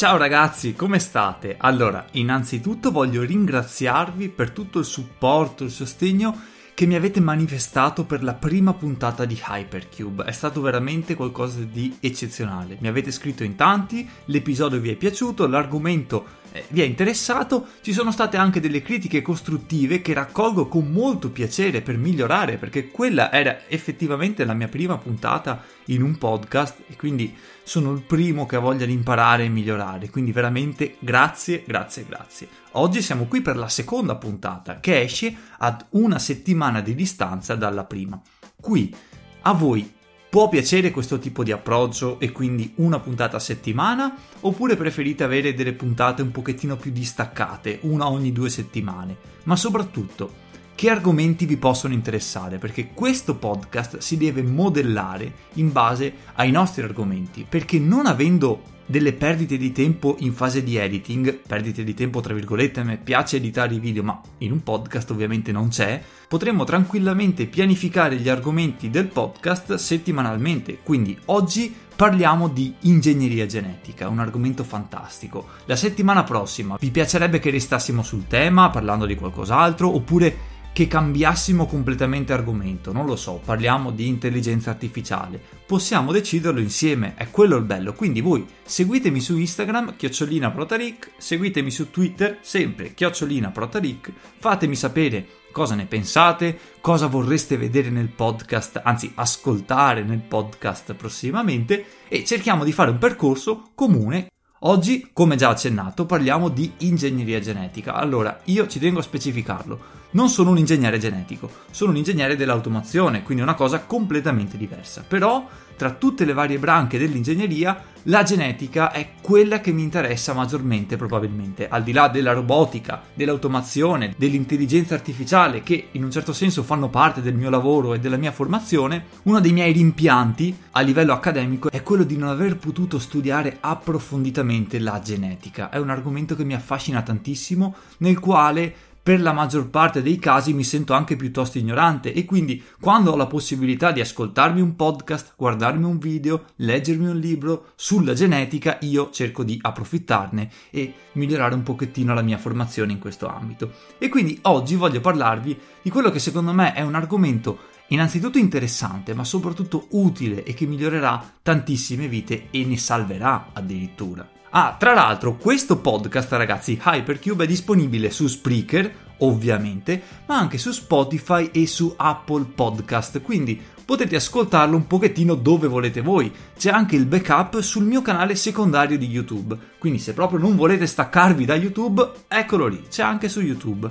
Ciao ragazzi, come state? Allora, innanzitutto voglio ringraziarvi per tutto il supporto, il sostegno che mi avete manifestato per la prima puntata di Hypercube. È stato veramente qualcosa di eccezionale. Mi avete scritto in tanti, l'episodio vi è piaciuto, l'argomento vi è interessato, ci sono state anche delle critiche costruttive che raccolgo con molto piacere per migliorare, perché quella era effettivamente la mia prima puntata in un podcast e quindi sono il primo che ha voglia di imparare e migliorare, quindi veramente grazie, grazie, grazie. Oggi siamo qui per la seconda puntata che esce ad una settimana di distanza dalla prima. Qui a voi Può piacere questo tipo di approccio e quindi una puntata a settimana? Oppure preferite avere delle puntate un pochettino più distaccate, una ogni due settimane? Ma soprattutto, che argomenti vi possono interessare? Perché questo podcast si deve modellare in base ai nostri argomenti, perché non avendo delle perdite di tempo in fase di editing, perdite di tempo tra virgolette, a me piace editare i video, ma in un podcast ovviamente non c'è, potremmo tranquillamente pianificare gli argomenti del podcast settimanalmente. Quindi oggi parliamo di ingegneria genetica, un argomento fantastico. La settimana prossima vi piacerebbe che restassimo sul tema parlando di qualcos'altro oppure che cambiassimo completamente argomento, non lo so, parliamo di intelligenza artificiale, possiamo deciderlo insieme, è quello il bello, quindi voi seguitemi su Instagram, chiocciolina protaric, seguitemi su Twitter, sempre chiocciolina protaric, fatemi sapere cosa ne pensate, cosa vorreste vedere nel podcast, anzi ascoltare nel podcast prossimamente e cerchiamo di fare un percorso comune. Oggi, come già accennato, parliamo di ingegneria genetica. Allora, io ci tengo a specificarlo. Non sono un ingegnere genetico, sono un ingegnere dell'automazione, quindi è una cosa completamente diversa. Però, tra tutte le varie branche dell'ingegneria, la genetica è quella che mi interessa maggiormente probabilmente, al di là della robotica, dell'automazione, dell'intelligenza artificiale che in un certo senso fanno parte del mio lavoro e della mia formazione, uno dei miei rimpianti a livello accademico è quello di non aver potuto studiare approfonditamente la genetica. È un argomento che mi affascina tantissimo, nel quale per la maggior parte dei casi mi sento anche piuttosto ignorante e quindi quando ho la possibilità di ascoltarmi un podcast, guardarmi un video, leggermi un libro sulla genetica, io cerco di approfittarne e migliorare un pochettino la mia formazione in questo ambito. E quindi oggi voglio parlarvi di quello che secondo me è un argomento innanzitutto interessante, ma soprattutto utile e che migliorerà tantissime vite e ne salverà addirittura. Ah, tra l'altro, questo podcast, ragazzi, Hypercube è disponibile su Spreaker, ovviamente, ma anche su Spotify e su Apple Podcast, quindi potete ascoltarlo un pochettino dove volete voi. C'è anche il backup sul mio canale secondario di YouTube, quindi se proprio non volete staccarvi da YouTube, eccolo lì, c'è anche su YouTube.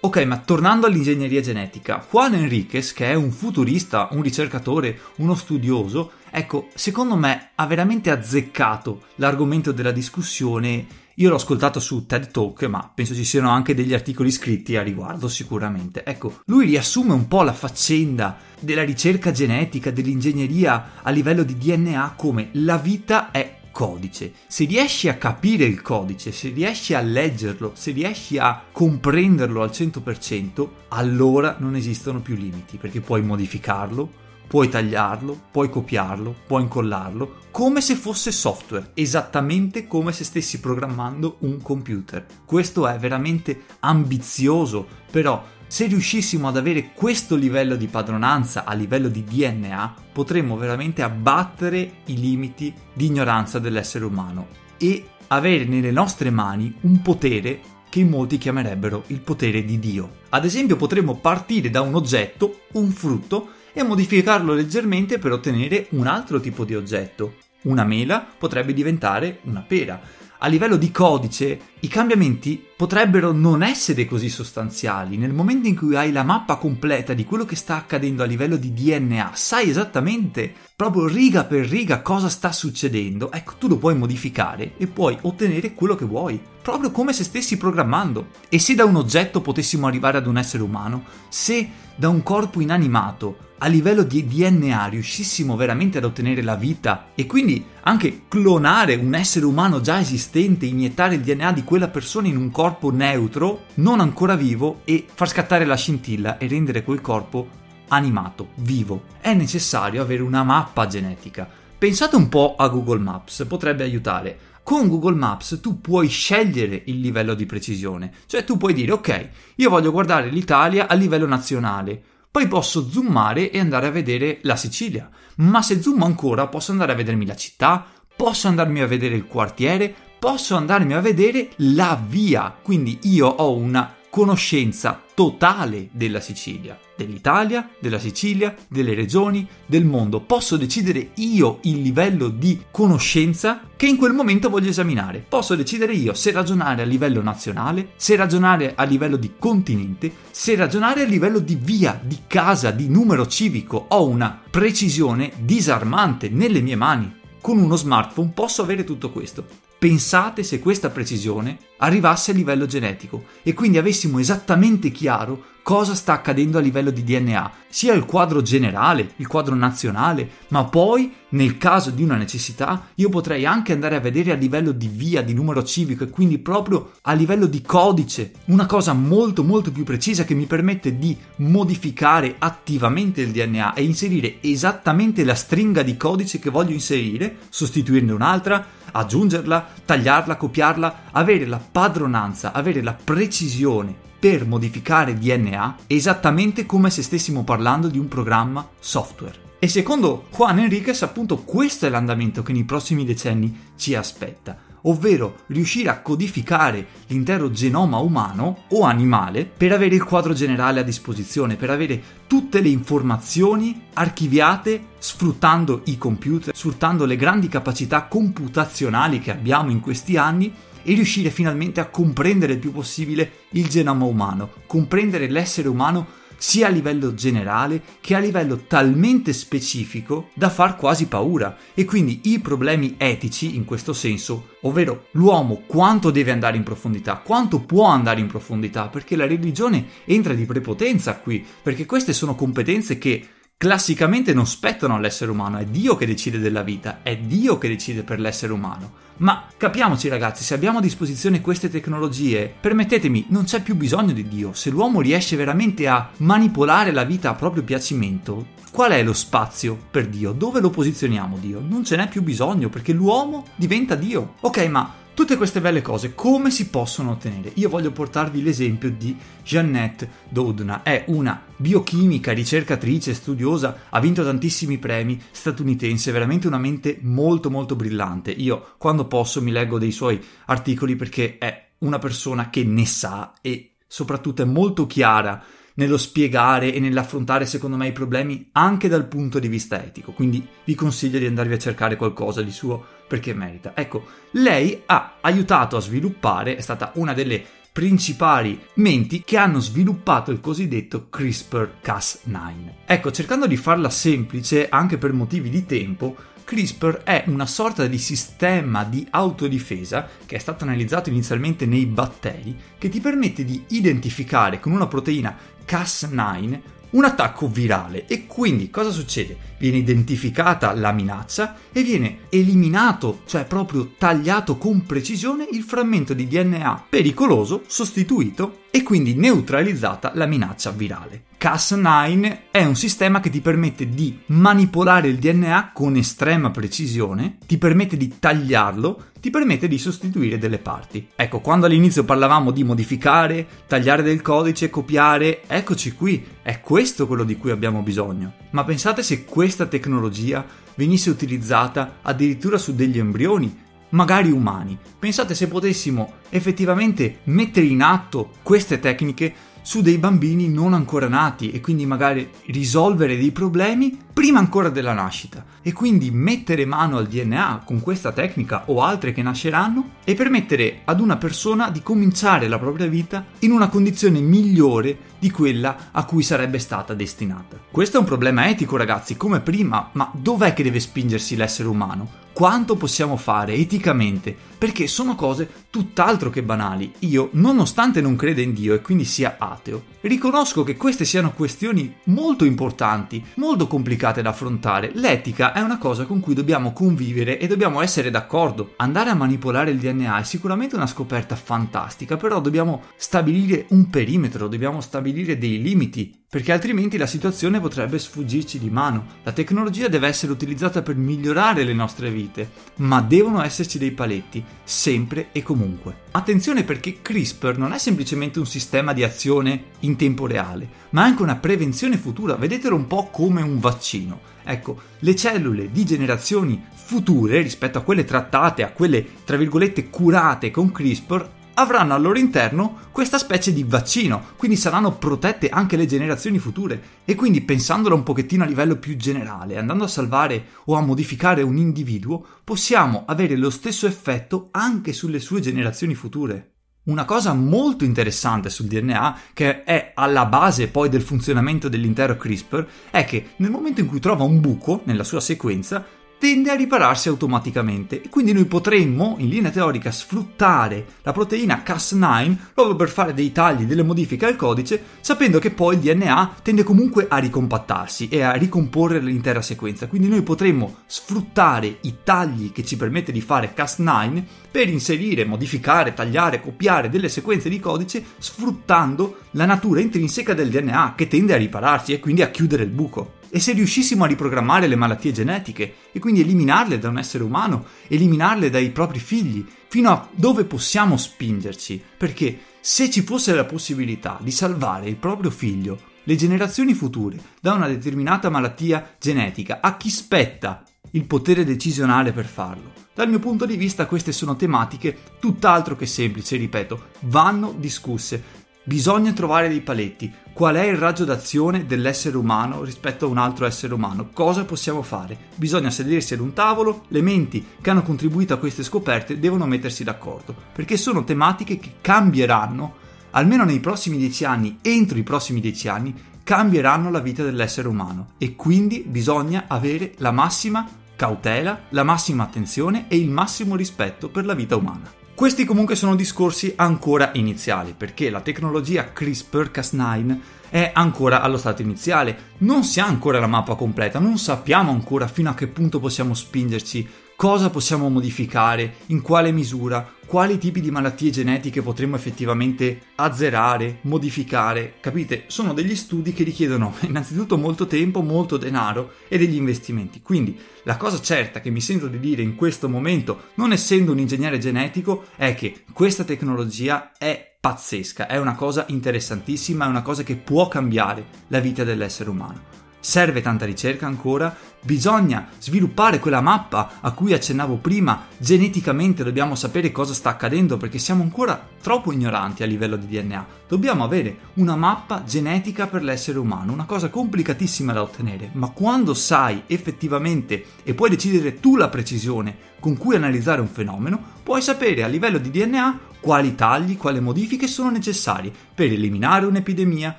Ok, ma tornando all'ingegneria genetica, Juan Enriquez, che è un futurista, un ricercatore, uno studioso, ecco, secondo me ha veramente azzeccato l'argomento della discussione. Io l'ho ascoltato su TED Talk, ma penso ci siano anche degli articoli scritti a riguardo, sicuramente. Ecco, lui riassume un po' la faccenda della ricerca genetica, dell'ingegneria a livello di DNA come la vita è codice. Se riesci a capire il codice, se riesci a leggerlo, se riesci a comprenderlo al 100%, allora non esistono più limiti, perché puoi modificarlo, puoi tagliarlo, puoi copiarlo, puoi incollarlo, come se fosse software, esattamente come se stessi programmando un computer. Questo è veramente ambizioso, però se riuscissimo ad avere questo livello di padronanza a livello di DNA, potremmo veramente abbattere i limiti di ignoranza dell'essere umano e avere nelle nostre mani un potere che molti chiamerebbero il potere di Dio. Ad esempio potremmo partire da un oggetto, un frutto, e modificarlo leggermente per ottenere un altro tipo di oggetto. Una mela potrebbe diventare una pera a livello di codice i cambiamenti potrebbero non essere così sostanziali. Nel momento in cui hai la mappa completa di quello che sta accadendo a livello di DNA, sai esattamente, proprio riga per riga, cosa sta succedendo, ecco, tu lo puoi modificare e puoi ottenere quello che vuoi, proprio come se stessi programmando. E se da un oggetto potessimo arrivare ad un essere umano, se da un corpo inanimato a livello di DNA riuscissimo veramente ad ottenere la vita e quindi anche clonare un essere umano già esistente, iniettare il DNA di quella persona in un corpo neutro, non ancora vivo e far scattare la scintilla e rendere quel corpo animato, vivo. È necessario avere una mappa genetica. Pensate un po' a Google Maps, potrebbe aiutare. Con Google Maps tu puoi scegliere il livello di precisione, cioè tu puoi dire ok, io voglio guardare l'Italia a livello nazionale, poi posso zoomare e andare a vedere la Sicilia, ma se zoom ancora posso andare a vedermi la città, posso andarmi a vedere il quartiere, posso andarmi a vedere la via, quindi io ho una conoscenza totale della Sicilia, dell'Italia, della Sicilia, delle regioni, del mondo. Posso decidere io il livello di conoscenza che in quel momento voglio esaminare. Posso decidere io se ragionare a livello nazionale, se ragionare a livello di continente, se ragionare a livello di via, di casa, di numero civico. Ho una precisione disarmante nelle mie mani. Con uno smartphone posso avere tutto questo. Pensate se questa precisione arrivasse a livello genetico e quindi avessimo esattamente chiaro cosa sta accadendo a livello di DNA, sia il quadro generale, il quadro nazionale, ma poi nel caso di una necessità io potrei anche andare a vedere a livello di via, di numero civico e quindi proprio a livello di codice, una cosa molto molto più precisa che mi permette di modificare attivamente il DNA e inserire esattamente la stringa di codice che voglio inserire, sostituirne un'altra, aggiungerla, tagliarla, copiarla, avere la padronanza, avere la precisione per modificare DNA esattamente come se stessimo parlando di un programma software. E secondo Juan Enriquez, appunto, questo è l'andamento che nei prossimi decenni ci aspetta, ovvero riuscire a codificare l'intero genoma umano o animale per avere il quadro generale a disposizione, per avere tutte le informazioni archiviate sfruttando i computer, sfruttando le grandi capacità computazionali che abbiamo in questi anni e riuscire finalmente a comprendere il più possibile il genoma umano, comprendere l'essere umano sia a livello generale che a livello talmente specifico da far quasi paura. E quindi i problemi etici in questo senso, ovvero l'uomo quanto deve andare in profondità, quanto può andare in profondità, perché la religione entra di prepotenza qui, perché queste sono competenze che classicamente non spettano all'essere umano, è Dio che decide della vita, è Dio che decide per l'essere umano. Ma capiamoci ragazzi, se abbiamo a disposizione queste tecnologie, permettetemi, non c'è più bisogno di Dio. Se l'uomo riesce veramente a manipolare la vita a proprio piacimento, qual è lo spazio per Dio? Dove lo posizioniamo Dio? Non ce n'è più bisogno perché l'uomo diventa Dio. Ok, ma Tutte queste belle cose come si possono ottenere? Io voglio portarvi l'esempio di Jeannette Doudna, è una biochimica, ricercatrice, studiosa, ha vinto tantissimi premi, statunitense, veramente una mente molto molto brillante. Io quando posso mi leggo dei suoi articoli perché è una persona che ne sa e soprattutto è molto chiara nello spiegare e nell'affrontare secondo me i problemi anche dal punto di vista etico, quindi vi consiglio di andarvi a cercare qualcosa di suo perché merita. Ecco, lei ha aiutato a sviluppare, è stata una delle principali menti che hanno sviluppato il cosiddetto CRISPR-Cas9. Ecco, cercando di farla semplice anche per motivi di tempo, CRISPR è una sorta di sistema di autodifesa che è stato analizzato inizialmente nei batteri che ti permette di identificare con una proteina Cas9 un attacco virale e quindi cosa succede? Viene identificata la minaccia e viene eliminato, cioè proprio tagliato con precisione il frammento di DNA pericoloso sostituito e quindi neutralizzata la minaccia virale. Cas9 è un sistema che ti permette di manipolare il DNA con estrema precisione, ti permette di tagliarlo, ti permette di sostituire delle parti. Ecco, quando all'inizio parlavamo di modificare, tagliare del codice, copiare, eccoci qui, è questo quello di cui abbiamo bisogno. Ma pensate se questa tecnologia venisse utilizzata addirittura su degli embrioni, magari umani. Pensate se potessimo effettivamente mettere in atto queste tecniche su dei bambini non ancora nati e quindi magari risolvere dei problemi prima ancora della nascita e quindi mettere mano al DNA con questa tecnica o altre che nasceranno e permettere ad una persona di cominciare la propria vita in una condizione migliore di quella a cui sarebbe stata destinata. Questo è un problema etico ragazzi, come prima, ma dov'è che deve spingersi l'essere umano? quanto possiamo fare eticamente, perché sono cose tutt'altro che banali. Io, nonostante non creda in Dio e quindi sia ateo, riconosco che queste siano questioni molto importanti, molto complicate da affrontare. L'etica è una cosa con cui dobbiamo convivere e dobbiamo essere d'accordo. Andare a manipolare il DNA è sicuramente una scoperta fantastica, però dobbiamo stabilire un perimetro, dobbiamo stabilire stabilire dei limiti perché altrimenti la situazione potrebbe sfuggirci di mano. La tecnologia deve essere utilizzata per migliorare le nostre vite, ma devono esserci dei paletti, sempre e comunque. Attenzione perché CRISPR non è semplicemente un sistema di azione in tempo reale, ma anche una prevenzione futura, vedetelo un po' come un vaccino. Ecco, le cellule di generazioni future rispetto a quelle trattate, a quelle tra virgolette curate con CRISPR, avranno al loro interno questa specie di vaccino, quindi saranno protette anche le generazioni future. E quindi pensandola un pochettino a livello più generale, andando a salvare o a modificare un individuo, possiamo avere lo stesso effetto anche sulle sue generazioni future. Una cosa molto interessante sul DNA, che è alla base poi del funzionamento dell'intero CRISPR, è che nel momento in cui trova un buco nella sua sequenza, tende a ripararsi automaticamente e quindi noi potremmo in linea teorica sfruttare la proteina Cas9 proprio per fare dei tagli, delle modifiche al codice, sapendo che poi il DNA tende comunque a ricompattarsi e a ricomporre l'intera sequenza. Quindi noi potremmo sfruttare i tagli che ci permette di fare Cas9 per inserire, modificare, tagliare, copiare delle sequenze di codice sfruttando la natura intrinseca del DNA che tende a ripararsi e quindi a chiudere il buco. E se riuscissimo a riprogrammare le malattie genetiche e quindi eliminarle da un essere umano, eliminarle dai propri figli, fino a dove possiamo spingerci? Perché se ci fosse la possibilità di salvare il proprio figlio, le generazioni future, da una determinata malattia genetica, a chi spetta il potere decisionale per farlo? Dal mio punto di vista queste sono tematiche tutt'altro che semplici, ripeto, vanno discusse. Bisogna trovare dei paletti. Qual è il raggio d'azione dell'essere umano rispetto a un altro essere umano? Cosa possiamo fare? Bisogna sedersi ad un tavolo, le menti che hanno contribuito a queste scoperte devono mettersi d'accordo, perché sono tematiche che cambieranno, almeno nei prossimi dieci anni, entro i prossimi dieci anni, cambieranno la vita dell'essere umano e quindi bisogna avere la massima cautela, la massima attenzione e il massimo rispetto per la vita umana. Questi comunque sono discorsi ancora iniziali, perché la tecnologia CRISPR-Cas9 è ancora allo stato iniziale, non si ha ancora la mappa completa, non sappiamo ancora fino a che punto possiamo spingerci cosa possiamo modificare, in quale misura, quali tipi di malattie genetiche potremmo effettivamente azzerare, modificare. Capite? Sono degli studi che richiedono innanzitutto molto tempo, molto denaro e degli investimenti. Quindi la cosa certa che mi sento di dire in questo momento, non essendo un ingegnere genetico, è che questa tecnologia è pazzesca, è una cosa interessantissima, è una cosa che può cambiare la vita dell'essere umano. Serve tanta ricerca ancora, bisogna sviluppare quella mappa a cui accennavo prima, geneticamente dobbiamo sapere cosa sta accadendo perché siamo ancora troppo ignoranti a livello di DNA. Dobbiamo avere una mappa genetica per l'essere umano, una cosa complicatissima da ottenere, ma quando sai effettivamente e puoi decidere tu la precisione con cui analizzare un fenomeno, puoi sapere a livello di DNA quali tagli, quali modifiche sono necessari per eliminare un'epidemia,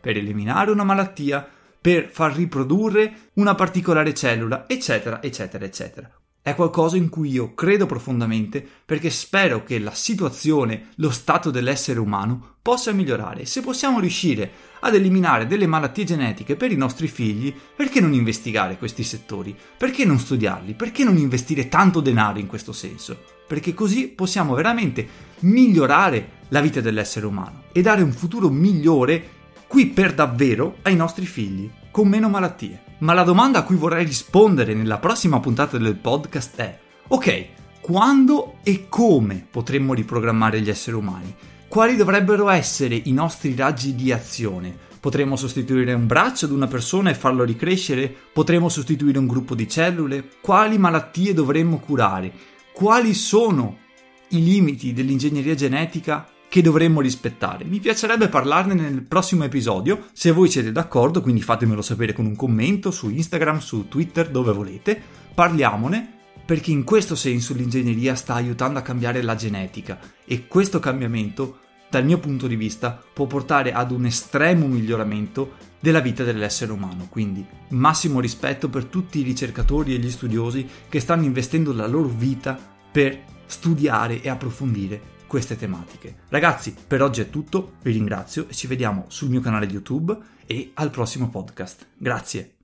per eliminare una malattia, per far riprodurre una particolare cellula, eccetera, eccetera, eccetera. È qualcosa in cui io credo profondamente perché spero che la situazione, lo stato dell'essere umano possa migliorare. Se possiamo riuscire ad eliminare delle malattie genetiche per i nostri figli, perché non investigare questi settori? Perché non studiarli? Perché non investire tanto denaro in questo senso? Perché così possiamo veramente migliorare la vita dell'essere umano e dare un futuro migliore qui per davvero ai nostri figli, con meno malattie. Ma la domanda a cui vorrei rispondere nella prossima puntata del podcast è, ok, quando e come potremmo riprogrammare gli esseri umani? Quali dovrebbero essere i nostri raggi di azione? Potremmo sostituire un braccio ad una persona e farlo ricrescere? Potremmo sostituire un gruppo di cellule? Quali malattie dovremmo curare? Quali sono i limiti dell'ingegneria genetica che dovremmo rispettare. Mi piacerebbe parlarne nel prossimo episodio, se voi siete d'accordo, quindi fatemelo sapere con un commento su Instagram, su Twitter, dove volete. Parliamone perché in questo senso l'ingegneria sta aiutando a cambiare la genetica e questo cambiamento, dal mio punto di vista, può portare ad un estremo miglioramento della vita dell'essere umano. Quindi massimo rispetto per tutti i ricercatori e gli studiosi che stanno investendo la loro vita per studiare e approfondire queste tematiche. Ragazzi, per oggi è tutto, vi ringrazio e ci vediamo sul mio canale YouTube e al prossimo podcast. Grazie.